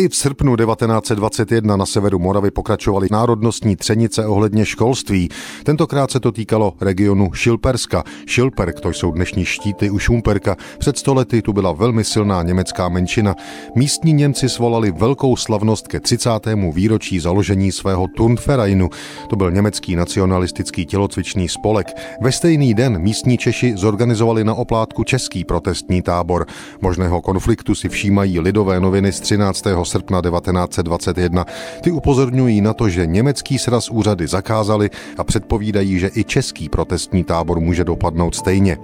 I v srpnu 1921 na severu Moravy pokračovaly národnostní třenice ohledně školství. Tentokrát se to týkalo regionu Šilperska. Šilperk, to jsou dnešní štíty u Šumperka. Před stolety tu byla velmi silná německá menšina. Místní Němci svolali velkou slavnost ke 30. výročí založení svého Turnvereinu. To byl německý nacionalistický tělocvičný spolek. Ve stejný den místní Češi zorganizovali na oplátku český protestní tábor. Možného konfliktu si všímají lidové noviny z 13 srpna 1921. Ty upozorňují na to, že německý sraz úřady zakázali a předpovídají, že i český protestní tábor může dopadnout stejně.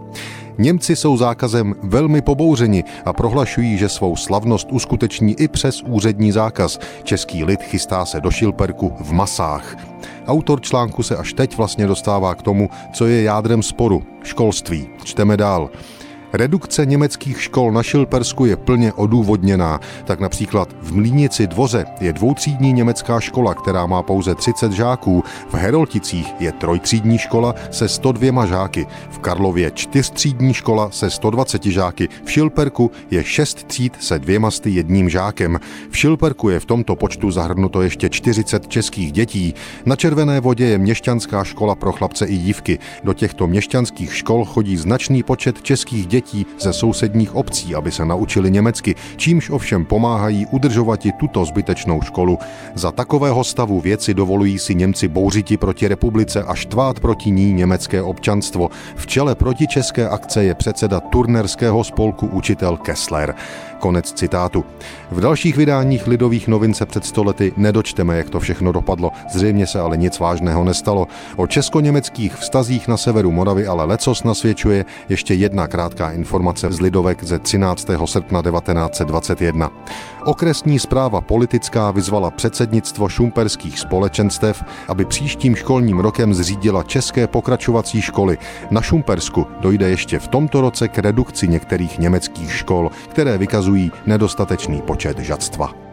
Němci jsou zákazem velmi pobouřeni a prohlašují, že svou slavnost uskuteční i přes úřední zákaz. Český lid chystá se do Šilperku v masách. Autor článku se až teď vlastně dostává k tomu, co je jádrem sporu školství. Čteme dál. Redukce německých škol na Šilpersku je plně odůvodněná. Tak například v Mlínici dvoře je dvoutřídní německá škola, která má pouze 30 žáků. V Herolticích je trojtřídní škola se 102 žáky. V Karlově čtyřtřídní škola se 120 žáky. V Šilperku je šest tříd se dvěma sty jedním žákem. V Šilperku je v tomto počtu zahrnuto ještě 40 českých dětí. Na Červené vodě je měšťanská škola pro chlapce i dívky. Do těchto měšťanských škol chodí značný počet českých dětí dětí ze sousedních obcí, aby se naučili německy, čímž ovšem pomáhají udržovat i tuto zbytečnou školu. Za takového stavu věci dovolují si Němci bouřiti proti republice a štvát proti ní německé občanstvo. V čele proti české akce je předseda turnerského spolku učitel Kessler. Konec citátu. V dalších vydáních lidových novin se před stolety nedočteme, jak to všechno dopadlo. Zřejmě se ale nic vážného nestalo. O česko-německých vztazích na severu Moravy ale lecos nasvědčuje ještě jedna krátká informace z Lidovek ze 13. srpna 1921. Okresní zpráva politická vyzvala předsednictvo šumperských společenstev, aby příštím školním rokem zřídila české pokračovací školy. Na Šumpersku dojde ještě v tomto roce k redukci některých německých škol, které vykazují nedostatečný počet žadstva.